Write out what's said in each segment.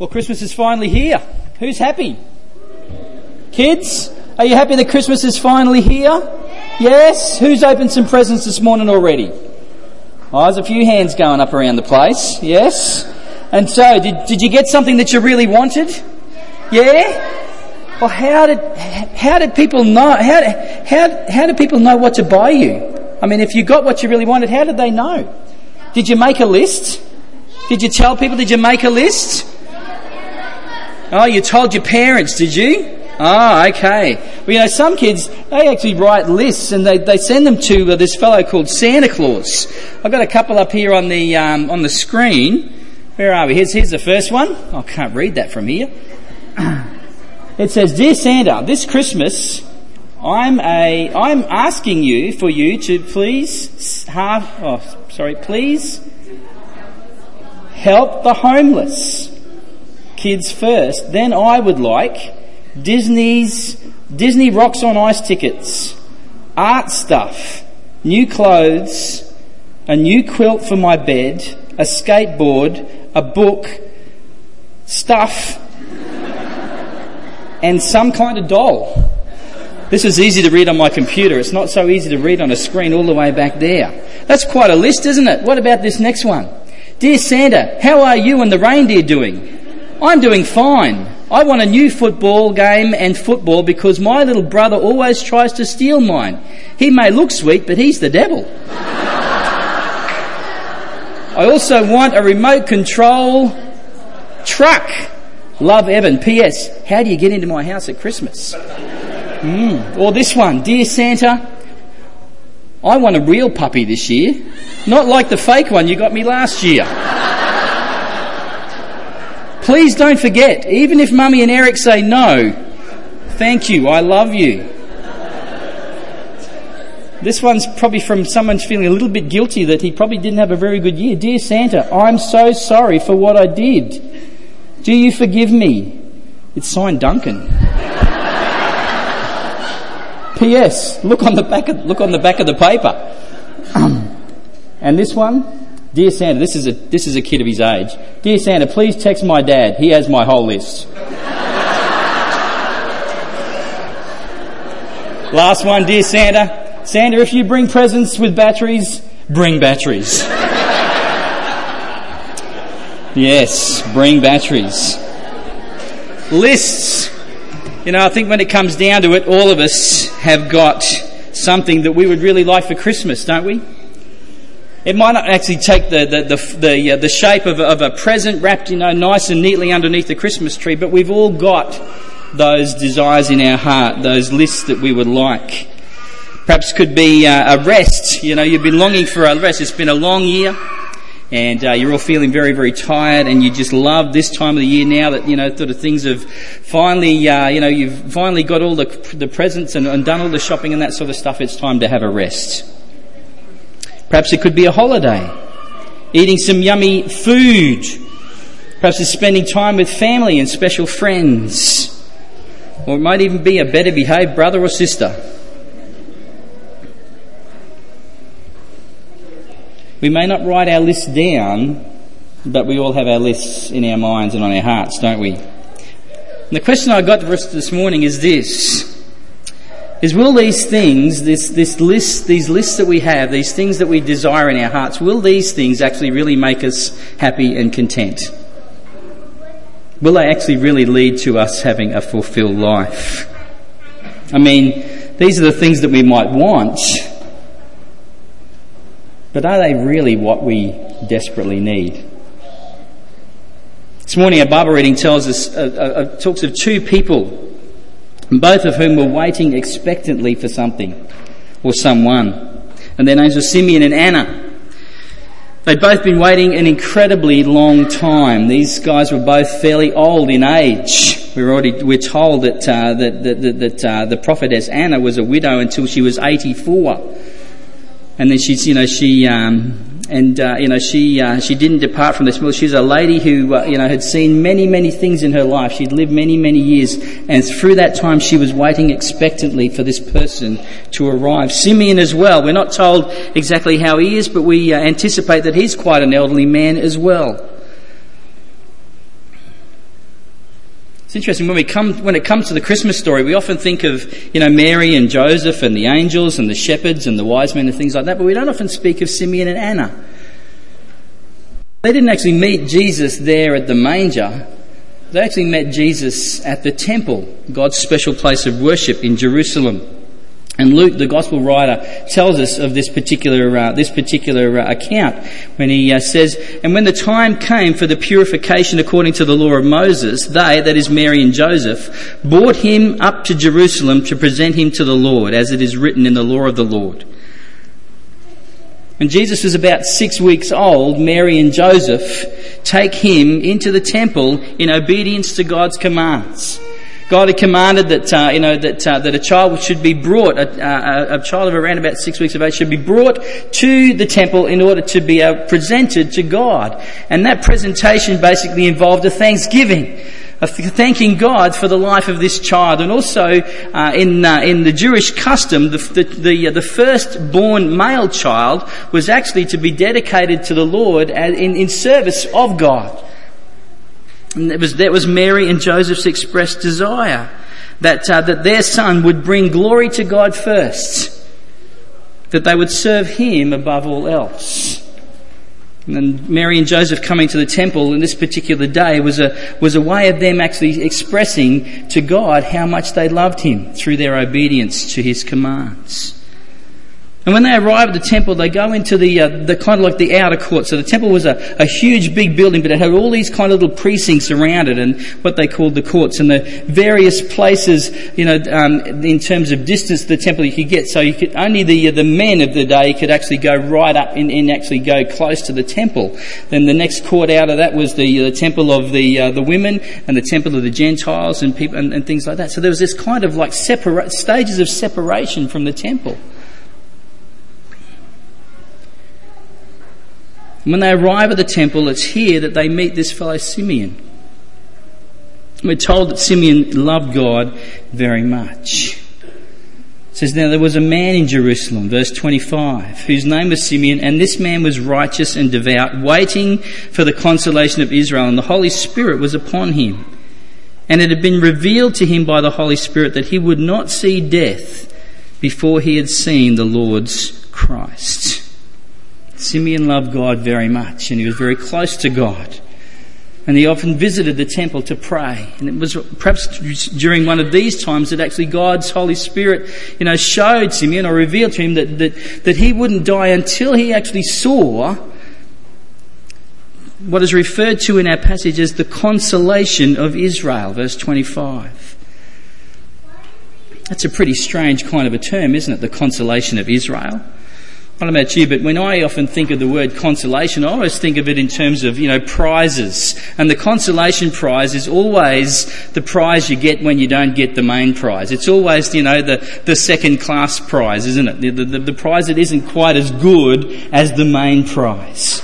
Well, Christmas is finally here. Who's happy? Kids, are you happy that Christmas is finally here? Yes? Who's opened some presents this morning already? Oh, there's a few hands going up around the place. Yes? And so, did, did you get something that you really wanted? Yeah? Well, how did, how did people know, how, how, how did people know what to buy you? I mean, if you got what you really wanted, how did they know? Did you make a list? Did you tell people? Did you make a list? Oh, you told your parents, did you? Ah, okay. Well, you know, some kids, they actually write lists and they, they send them to uh, this fellow called Santa Claus. I've got a couple up here on the, um, on the screen. Where are we? Here's, here's the first one. I can't read that from here. It says, Dear Santa, this Christmas, I'm a, I'm asking you for you to please have, oh, sorry, please help the homeless kids first. Then I would like Disney's Disney Rocks on Ice tickets, art stuff, new clothes, a new quilt for my bed, a skateboard, a book, stuff, and some kind of doll. This is easy to read on my computer. It's not so easy to read on a screen all the way back there. That's quite a list, isn't it? What about this next one? Dear Santa, how are you and the reindeer doing? I'm doing fine. I want a new football game and football because my little brother always tries to steal mine. He may look sweet, but he's the devil. I also want a remote control truck. Love Evan. P.S. How do you get into my house at Christmas? Mm. Or this one. Dear Santa, I want a real puppy this year. Not like the fake one you got me last year. Please don't forget, even if Mummy and Eric say no, thank you, I love you. This one's probably from someone feeling a little bit guilty that he probably didn't have a very good year. Dear Santa, I'm so sorry for what I did. Do you forgive me? It's signed Duncan. P.S. Look on the back of, look on the back of the paper. and this one, Dear Santa, this is a, this is a kid of his age. Dear Santa, please text my dad. He has my whole list. Last one, dear Santa. Santa, if you bring presents with batteries, bring batteries. yes, bring batteries. Lists. You know, I think when it comes down to it, all of us have got something that we would really like for Christmas, don't we? It might not actually take the, the, the, the, uh, the shape of a, of a present wrapped, you know, nice and neatly underneath the Christmas tree, but we've all got those desires in our heart, those lists that we would like. Perhaps could be uh, a rest. You know, you've been longing for a rest. It's been a long year and uh, you're all feeling very, very tired, and you just love this time of the year now that you know sort of things have finally, uh, you know, you've finally got all the the presents and, and, done all the shopping and that sort of stuff. It's time to have a rest. Perhaps it could be a holiday, eating some yummy food. Perhaps it's spending time with family and special friends. Or it might even be a better behaved brother or sister. We may not write our list down, but we all have our lists in our minds and on our hearts, don't we? And the question I got for us this morning is this is will these things, this, this list, these lists that we have, these things that we desire in our hearts, will these things actually really make us happy and content? Will they actually really lead to us having a fulfilled life? I mean, these are the things that we might want, but are they really what we desperately need? This morning, our Bible reading tells us, uh, uh, uh talks of two people both of whom were waiting expectantly for something or someone. And their names were Simeon and Anna. They'd both been waiting an incredibly long time. These guys were both fairly old in age. We're already we're told that uh, that that, that uh, the prophetess Anna was a widow until she was 84, and then she's you know she um, and uh, you know she uh, she didn't depart from this world. was a lady who uh, you know had seen many many things in her life. She'd lived many many years, and through that time she was waiting expectantly for this person to arrive. Simeon as well. We're not told exactly how he is, but we uh, anticipate that he's quite an elderly man as well. It's interesting when we come when it comes to the Christmas story, we often think of you know Mary and Joseph and the angels and the shepherds and the wise men and things like that, but we don't often speak of Simeon and Anna. They didn't actually meet Jesus there at the manger. They actually met Jesus at the temple, God's special place of worship in Jerusalem. And Luke, the gospel writer, tells us of this particular uh, this particular uh, account when he uh, says, "And when the time came for the purification according to the law of Moses, they, that is Mary and Joseph, brought him up to Jerusalem to present him to the Lord, as it is written in the law of the Lord." When Jesus was about six weeks old, Mary and Joseph take him into the temple in obedience to God's commands. God had commanded that uh, you know that uh, that a child should be brought, a, a, a, child of around about six weeks of age should be brought to the temple in order to be uh, presented to God, and that presentation basically involved a thanksgiving. Of thanking God for the life of this child, and also uh, in uh, in the Jewish custom, the the the, uh, the male child was actually to be dedicated to the Lord in, in service of God. And that was, that was Mary and Joseph's expressed desire that, uh, that their son would bring glory to God first, that they would serve him above all else. And then Mary and Joseph coming to the temple in this particular day was a, was a way of them actually expressing to God how much they loved him through their obedience to his commands. And when they arrive at the temple, they go into the, uh, the kind of like the outer court. So the temple was a, a huge big building, but it had all these kind of little precincts around it and what they called the courts and the various places, you know, um, in terms of distance the temple you could get. So you could, only the, uh, the men of the day could actually go right up and, and, actually go close to the temple. Then the next court out of that was the, uh, the temple of the, uh, the women and the temple of the Gentiles and people and, and things like that. So there was this kind of like separa- stages of separation from the temple. When they arrive at the temple, it's here that they meet this fellow Simeon. We're told that Simeon loved God very much. It says, Now there was a man in Jerusalem, verse 25, whose name was Simeon, and this man was righteous and devout, waiting for the consolation of Israel, and the Holy Spirit was upon him. And it had been revealed to him by the Holy Spirit that he would not see death before he had seen the Lord's Christ. Simeon loved God very much and he was very close to God. And he often visited the temple to pray. And it was perhaps during one of these times that actually God's Holy Spirit, you know, showed Simeon or revealed to him that, that, that he wouldn't die until he actually saw what is referred to in our passage as the consolation of Israel, verse 25. That's a pretty strange kind of a term, isn't it? The consolation of Israel. I don't know about you, but when I often think of the word consolation, I always think of it in terms of, you know, prizes. And the consolation prize is always the prize you get when you don't get the main prize. It's always, you know, the, the second class prize, isn't it? The, the, the prize that isn't quite as good as the main prize.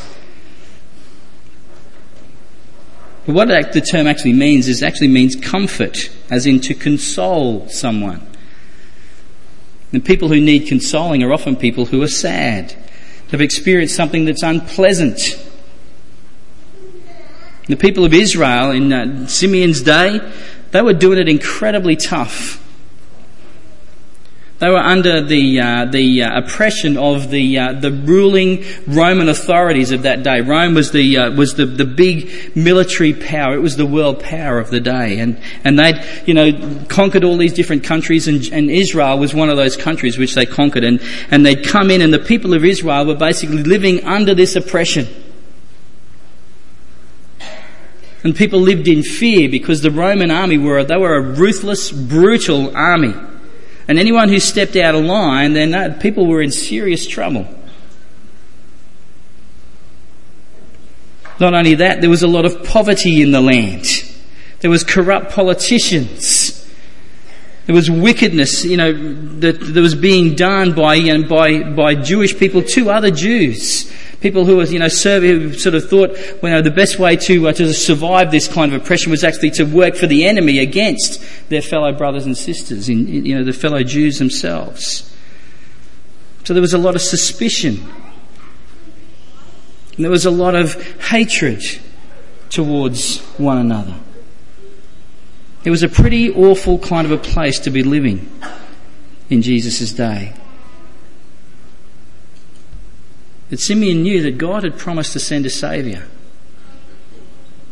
But what the term actually means is actually means comfort, as in to console someone. And people who need consoling are often people who are sad, have experienced something that's unpleasant. The people of Israel in uh, Simeon's day, they were doing it incredibly tough. They were under the, uh, the uh, oppression of the, uh, the ruling Roman authorities of that day. Rome was, the, uh, was the, the big military power. It was the world power of the day. And, and they'd, you know, conquered all these different countries and, and Israel was one of those countries which they conquered. And, and they'd come in and the people of Israel were basically living under this oppression. And people lived in fear because the Roman army were, they were a ruthless, brutal army. And anyone who stepped out of line, then uh, people were in serious trouble. Not only that, there was a lot of poverty in the land. There was corrupt politicians. There was wickedness, you know, that, that was being done by, you know, by, by Jewish people to other Jews. People who were, you know, serve, who sort of thought, you know, the best way to, uh, to survive this kind of oppression was actually to work for the enemy against their fellow brothers and sisters, in, in, you know, the fellow Jews themselves. So there was a lot of suspicion. And there was a lot of hatred towards one another. It was a pretty awful kind of a place to be living in Jesus' day. But Simeon knew that God had promised to send a Saviour.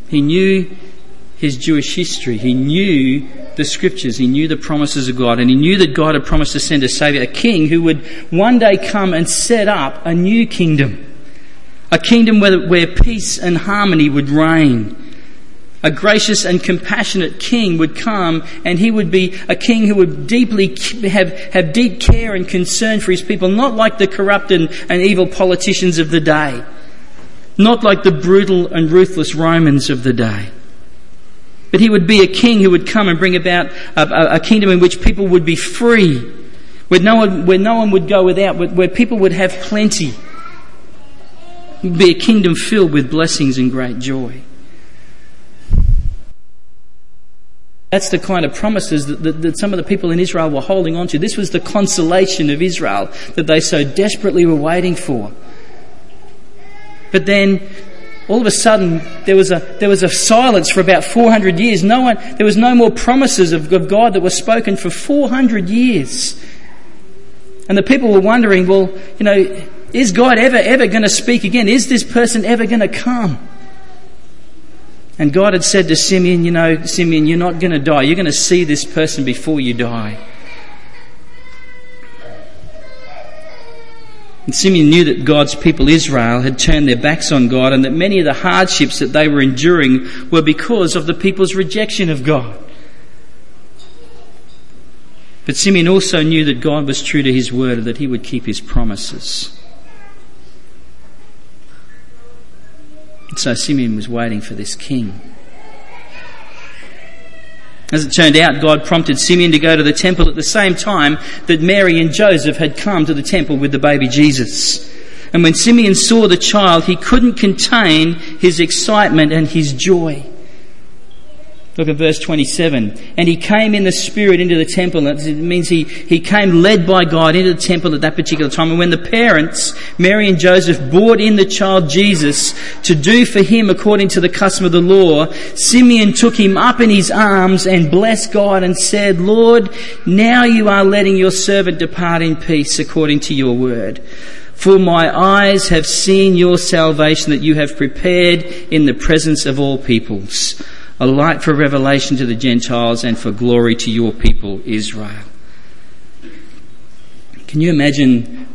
He knew his Jewish history. He knew the scriptures. He knew the promises of God. And he knew that God had promised to send a Saviour, a king who would one day come and set up a new kingdom. A kingdom where, where peace and harmony would reign. A gracious and compassionate king would come and he would be a king who would deeply have, have deep care and concern for his people, not like the corrupt and, and evil politicians of the day. Not like the brutal and ruthless Romans of the day. But he would be a king who would come and bring about a, a, kingdom in which people would be free, where no one, where no one would go without, where, where people would have plenty. It would be a kingdom filled with blessings and great joy. That's the kind of promises that, that, that, some of the people in Israel were holding on to. This was the consolation of Israel that they so desperately were waiting for. But then all of a sudden there was a, there was a silence for about 400 years. No one, there was no more promises of, of God that were spoken for 400 years. And the people were wondering, well, you know, is God ever, ever going to speak again? Is this person ever going to come? And God had said to Simeon, you know, Simeon, you're not going to die. You're going to see this person before you die. And Simeon knew that God's people Israel had turned their backs on God and that many of the hardships that they were enduring were because of the people's rejection of God. But Simeon also knew that God was true to his word and that he would keep his promises. And so Simeon was waiting for this king. As it turned out, God prompted Simeon to go to the temple at the same time that Mary and Joseph had come to the temple with the baby Jesus. And when Simeon saw the child, he couldn't contain his excitement and his joy. Look at verse 27. And he came in the Spirit into the temple. It means he, he came led by God into the temple at that particular time. And when the parents, Mary and Joseph, brought in the child Jesus to do for him according to the custom of the law, Simeon took him up in his arms and blessed God and said, Lord, now you are letting your servant depart in peace according to your word. For my eyes have seen your salvation that you have prepared in the presence of all peoples a light for revelation to the Gentiles and for glory to your people, Israel. Can you imagine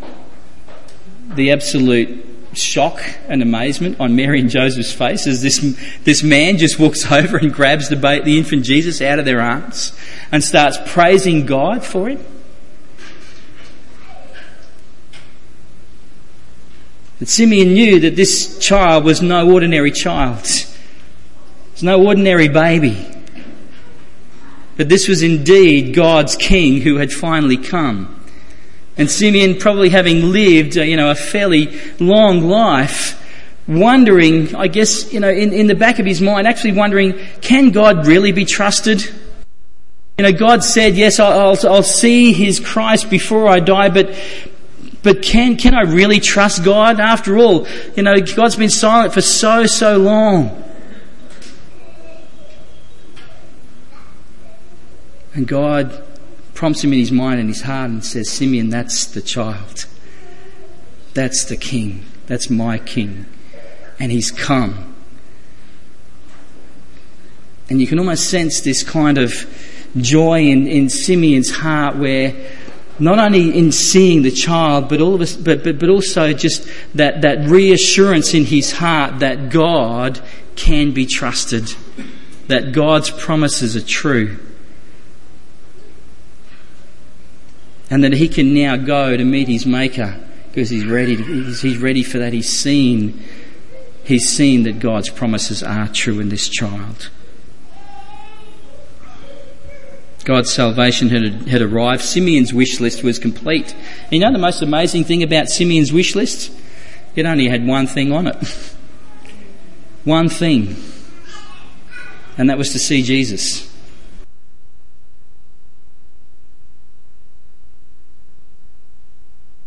the absolute shock and amazement on Mary and Joseph's face as this, this man just walks over and grabs the, the infant Jesus out of their arms and starts praising God for it? But Simeon knew that this child was no ordinary child. It's no ordinary baby. But this was indeed God's king who had finally come. And Simeon, probably having lived, uh, you know, a fairly long life, wondering, I guess, you know, in, in the back of his mind, actually wondering, can God really be trusted? You know, God said, yes, I'll, I'll, I'll see his Christ before I die, but, but can, can I really trust God? After all, you know, God's been silent for so, so long. And God prompts him in his mind and his heart and says, Simeon, that's the child. That's the king. That's my king. And he's come. And you can almost sense this kind of joy in, in Simeon's heart where not only in seeing the child, but all of us, but, but, but also just that, that reassurance in his heart that God can be trusted, that God's promises are true. And that he can now go to meet his maker because he's ready. To, he's ready for that. He's seen. He's seen that God's promises are true in this child. God's salvation had, had arrived. Simeon's wish list was complete. You know the most amazing thing about Simeon's wish list? It only had one thing on it. one thing. And that was to see Jesus.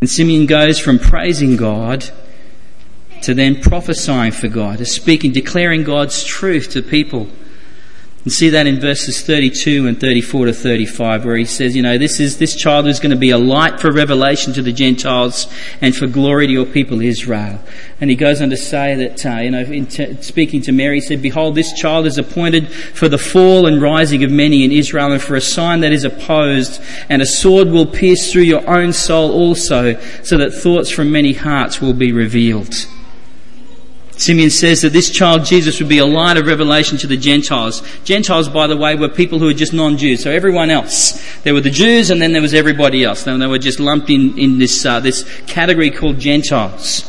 And Simeon goes from praising God to then prophesying for God, to speaking, declaring God's truth to people. And see that in verses 32 and 34 to 35 where he says, you know, this is, this child is going to be a light for revelation to the Gentiles and for glory to your people Israel. And he goes on to say that, uh, you know, t- speaking to Mary, he said, behold, this child is appointed for the fall and rising of many in Israel and for a sign that is opposed and a sword will pierce through your own soul also so that thoughts from many hearts will be revealed. Simeon says that this child Jesus would be a light of revelation to the Gentiles. Gentiles, by the way, were people who were just non-Jews. So everyone else. There were the Jews and then there was everybody else. They were just lumped in, in this, uh, this category called Gentiles.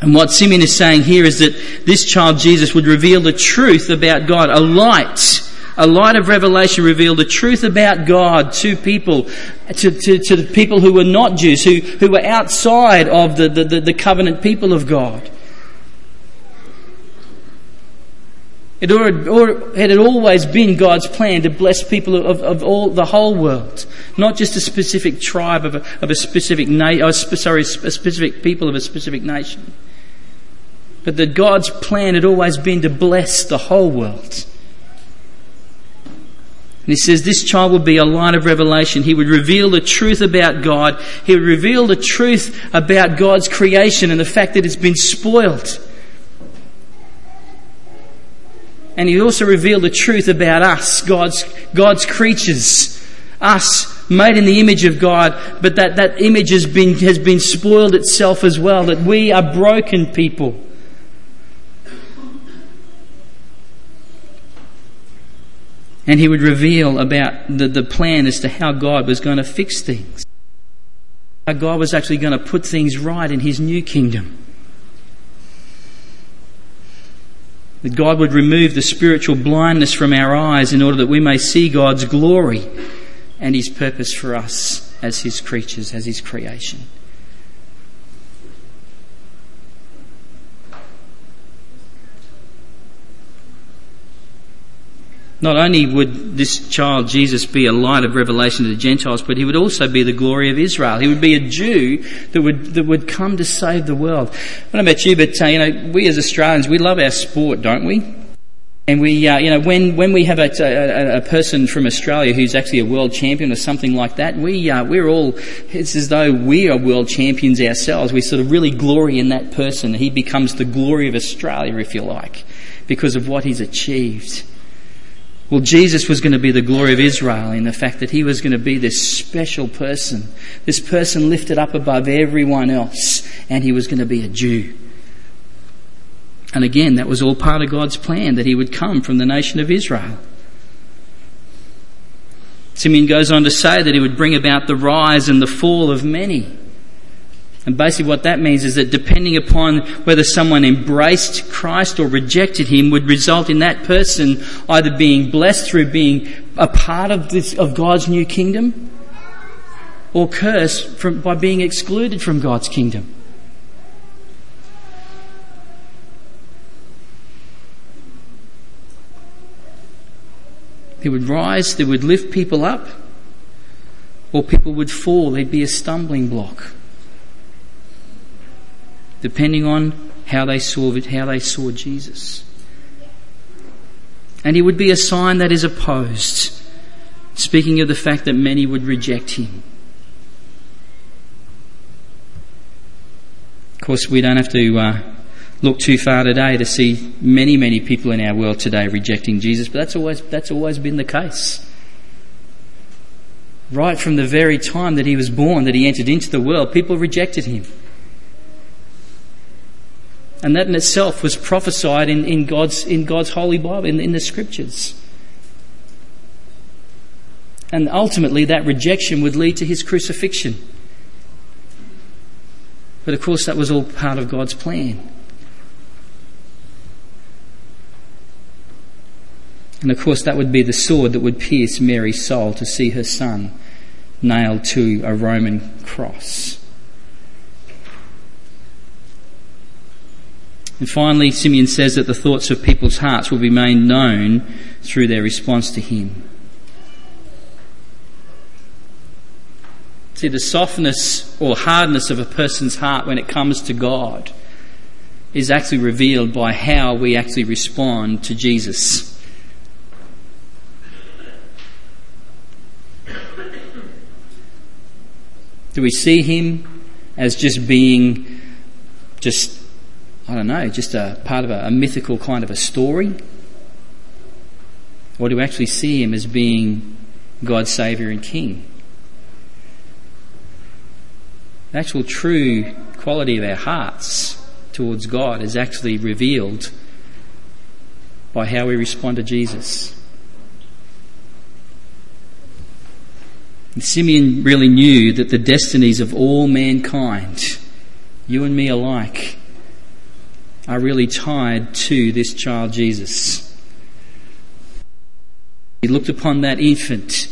And what Simeon is saying here is that this child Jesus would reveal the truth about God, a light a light of revelation revealed the truth about God to people, to, to, to the people who were not Jews, who, who were outside of the, the, the covenant people of God. It, had always been God's plan to bless people of, of all the whole world, not just a specific tribe of a, of a specific na- sorry, a specific people of a specific nation, but that God's plan had always been to bless the whole world. And he says this child would be a light of revelation. He would reveal the truth about God. He would reveal the truth about God's creation and the fact that it's been spoiled. And he also revealed the truth about us, God's, God's creatures. Us, made in the image of God, but that, that image has been, has been spoiled itself as well, that we are broken people. And he would reveal about the, the plan as to how God was going to fix things. How God was actually going to put things right in his new kingdom. That God would remove the spiritual blindness from our eyes in order that we may see God's glory and his purpose for us as his creatures, as his creation. Not only would this child Jesus be a light of revelation to the Gentiles, but he would also be the glory of Israel. He would be a Jew that would that would come to save the world. I don't know about you, but uh, you know, we as Australians, we love our sport, don't we? And we, uh, you know, when, when we have a, a, a, person from Australia who's actually a world champion or something like that, we, uh, we're all, it's as though we are world champions ourselves. We sort of really glory in that person. He becomes the glory of Australia, if you like, because of what he's achieved. Well, Jesus was going to be the glory of Israel in the fact that he was going to be this special person, this person lifted up above everyone else, and he was going to be a Jew. And again, that was all part of God's plan that he would come from the nation of Israel. Simeon goes on to say that he would bring about the rise and the fall of many. And basically what that means is that depending upon whether someone embraced Christ or rejected him would result in that person either being blessed through being a part of this, of God's new kingdom or cursed from, by being excluded from God's kingdom. He would rise, they would lift people up, or people would fall, there'd be a stumbling block depending on how they saw it, how they saw Jesus. And he would be a sign that is opposed, speaking of the fact that many would reject him. Of course, we don't have to uh, look too far today to see many, many people in our world today rejecting Jesus, but that's always, that's always been the case. Right from the very time that he was born, that he entered into the world, people rejected him. And that in itself was prophesied in, in, God's, in God's holy Bible, in, in the scriptures. And ultimately, that rejection would lead to his crucifixion. But of course, that was all part of God's plan. And of course, that would be the sword that would pierce Mary's soul to see her son nailed to a Roman cross. And finally, Simeon says that the thoughts of people's hearts will be made known through their response to him. See, the softness or hardness of a person's heart when it comes to God is actually revealed by how we actually respond to Jesus. Do we see him as just being just I don't know, just a part of a, a mythical kind of a story? Or do we actually see him as being God's Saviour and King? The actual true quality of our hearts towards God is actually revealed by how we respond to Jesus. And Simeon really knew that the destinies of all mankind, you and me alike, are really tied to this child Jesus. He looked upon that infant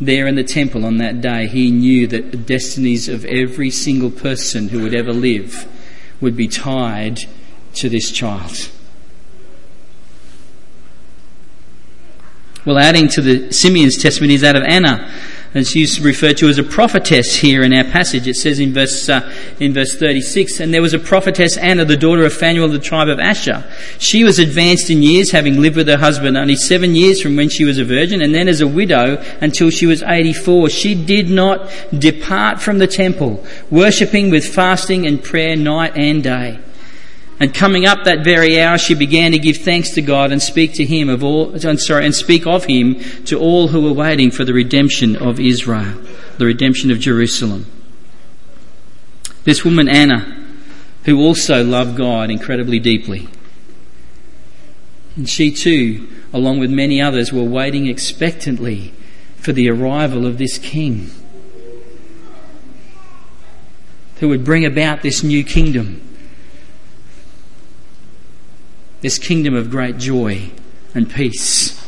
there in the temple on that day. He knew that the destinies of every single person who would ever live would be tied to this child. Well, adding to the Simeon's testimony is that of Anna and she's referred to as a prophetess here in our passage. It says in verse uh, in verse 36, and there was a prophetess Anna, the daughter of Phanuel the tribe of Asher. She was advanced in years, having lived with her husband only seven years from when she was a virgin, and then as a widow until she was 84. She did not depart from the temple, worshipping with fasting and prayer night and day. And coming up that very hour, she began to give thanks to God and speak to him of all, I'm sorry, and speak of him to all who were waiting for the redemption of Israel, the redemption of Jerusalem. This woman, Anna, who also loved God incredibly deeply. And she too, along with many others, were waiting expectantly for the arrival of this king who would bring about this new kingdom this kingdom of great joy and peace.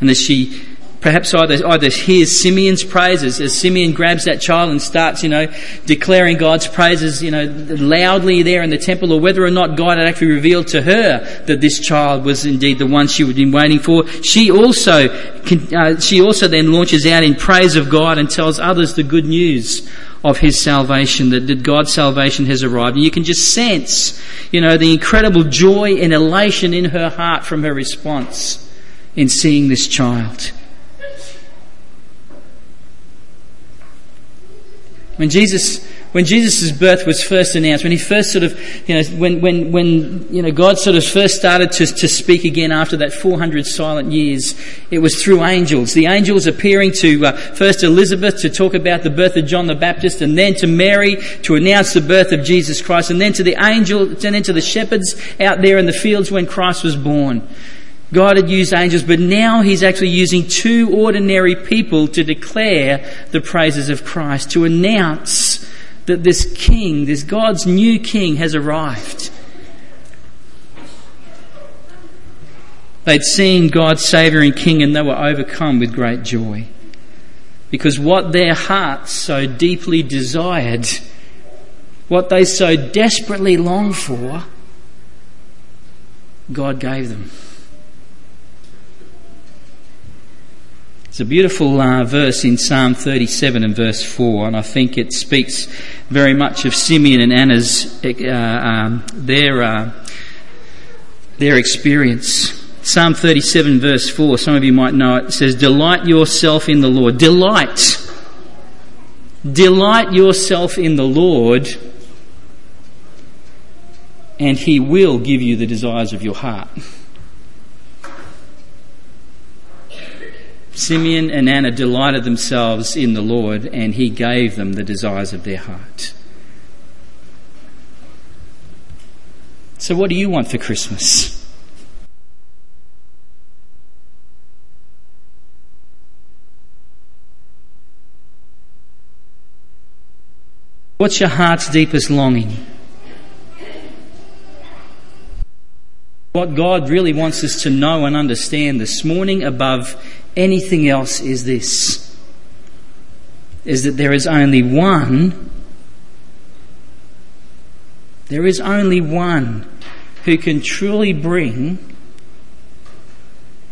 And as she perhaps either, either hears Simeon's praises as Simeon grabs that child and starts, you know, declaring God's praises, you know, loudly there in the temple, or whether or not God had actually revealed to her that this child was indeed the one she had been waiting for. She also, uh, she also then launches out in praise of God and tells others the good news of his salvation, that, that God's salvation has arrived. And you can just sense, you know, the incredible joy and elation in her heart from her response in seeing this child. When Jesus when Jesus' birth was first announced, when he first sort of, you know, when, when, when, you know, God sort of first started to, to speak again after that 400 silent years, it was through angels. The angels appearing to uh, first Elizabeth to talk about the birth of John the Baptist, and then to Mary to announce the birth of Jesus Christ, and then to the angel, and then to the shepherds out there in the fields when Christ was born. God had used angels, but now He's actually using two ordinary people to declare the praises of Christ, to announce that this king, this God's new king, has arrived. They'd seen God's Saviour and King and they were overcome with great joy. Because what their hearts so deeply desired, what they so desperately longed for, God gave them. It's a beautiful uh, verse in Psalm 37 and verse 4, and I think it speaks very much of Simeon and Anna's uh, um, their uh, their experience. Psalm 37 verse 4, some of you might know it, it says, Delight yourself in the Lord. Delight. Delight yourself in the Lord, and He will give you the desires of your heart. Simeon and Anna delighted themselves in the Lord, and He gave them the desires of their heart. So, what do you want for Christmas? What's your heart's deepest longing? What God really wants us to know and understand this morning above anything else is this is that there is only one. There is only one who can truly bring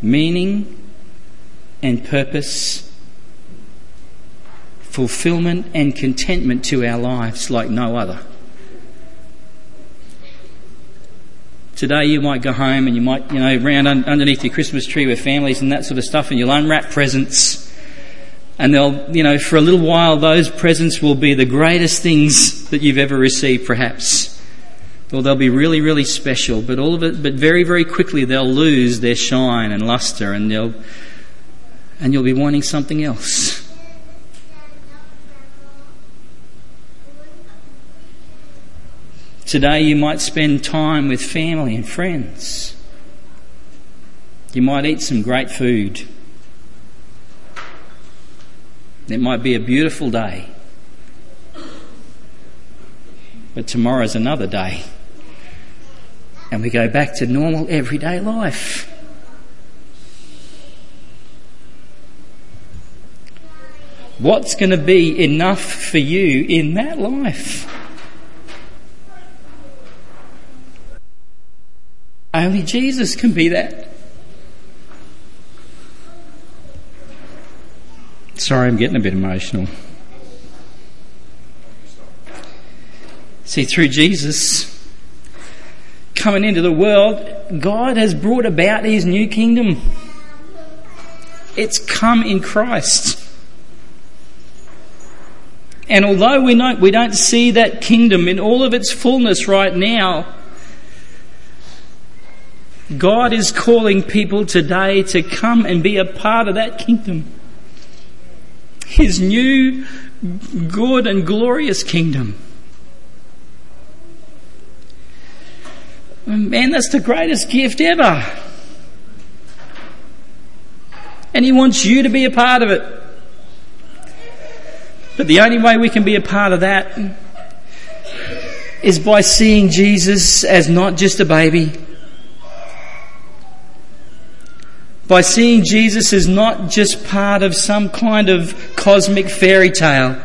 meaning and purpose fulfillment and contentment to our lives like no other Today you might go home and you might, you know, round un- underneath your Christmas tree with families and that sort of stuff and you'll unwrap presents And they'll, you know, for a little while, those presents will be the greatest things that you've ever received, perhaps. Or they'll be really, really special, but all of it, but very, very quickly they'll lose their shine and luster and they'll, and you'll be wanting something else. Today you might spend time with family and friends. You might eat some great food. It might be a beautiful day. But tomorrow's another day. And we go back to normal everyday life. What's going to be enough for you in that life? Only Jesus can be that. Sorry, I'm getting a bit emotional. See, through Jesus coming into the world, God has brought about His new kingdom. It's come in Christ. And although we don't, we don't see that kingdom in all of its fullness right now, God is calling people today to come and be a part of that kingdom. His new, good and glorious kingdom. Man, that's the greatest gift ever. And He wants you to be a part of it. But the only way we can be a part of that is by seeing Jesus as not just a baby, by seeing Jesus as not just part of some kind of cosmic fairy tale,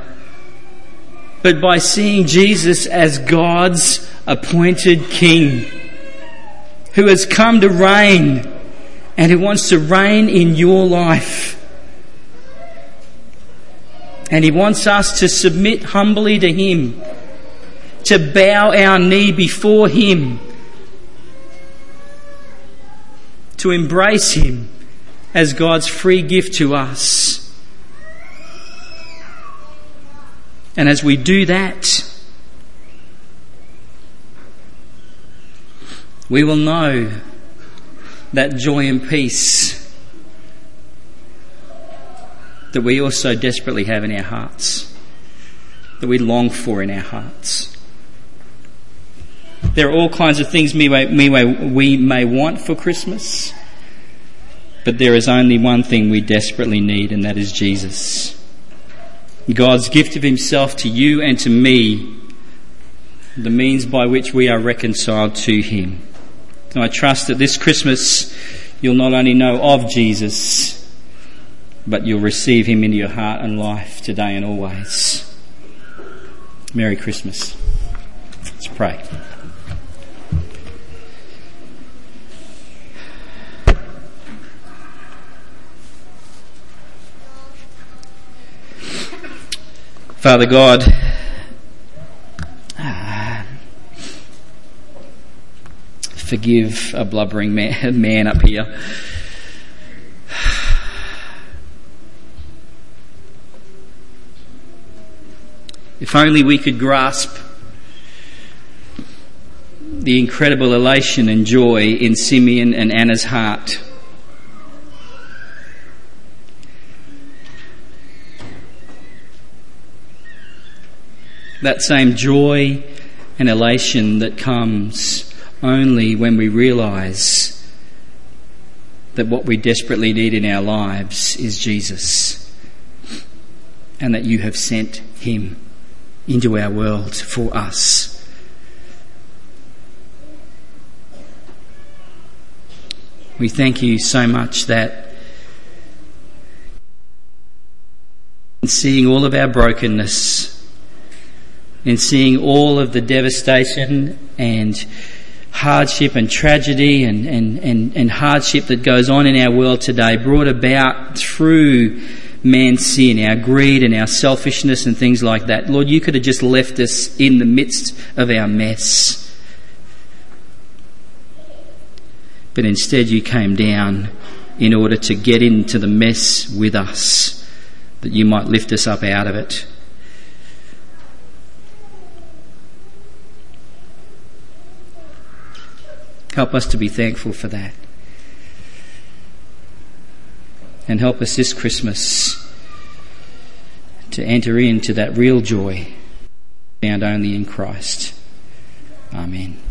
but by seeing Jesus as God's appointed King who has come to reign and who wants to reign in your life. And he wants us to submit humbly to him, to bow our knee before him, to embrace him as God's free gift to us. And as we do that, we will know that joy and peace that we also desperately have in our hearts, that we long for in our hearts. There are all kinds of things we may, we may want for Christmas, but there is only one thing we desperately need, and that is Jesus. God's gift of Himself to you and to me, the means by which we are reconciled to Him. And I trust that this Christmas you'll not only know of Jesus, but you'll receive him into your heart and life today and always. Merry Christmas. Let's pray. Father God, forgive a blubbering man, up here. If only we could grasp the incredible elation and joy in Simeon and Anna's heart. That same joy and elation that comes only when we realize that what we desperately need in our lives is Jesus and that you have sent him into our world for us. We thank you so much that in seeing all of our brokenness, in seeing all of the devastation and hardship and tragedy and, and, and, and hardship that goes on in our world today brought about through man's sin, our greed and our selfishness and things like that. Lord, you could have just left us in the midst of our mess. But instead, you came down in order to get into the mess with us that you might lift us up out of it. Help us to be thankful for that. And help us this Christmas to enter into that real joy found only in Christ. Amen.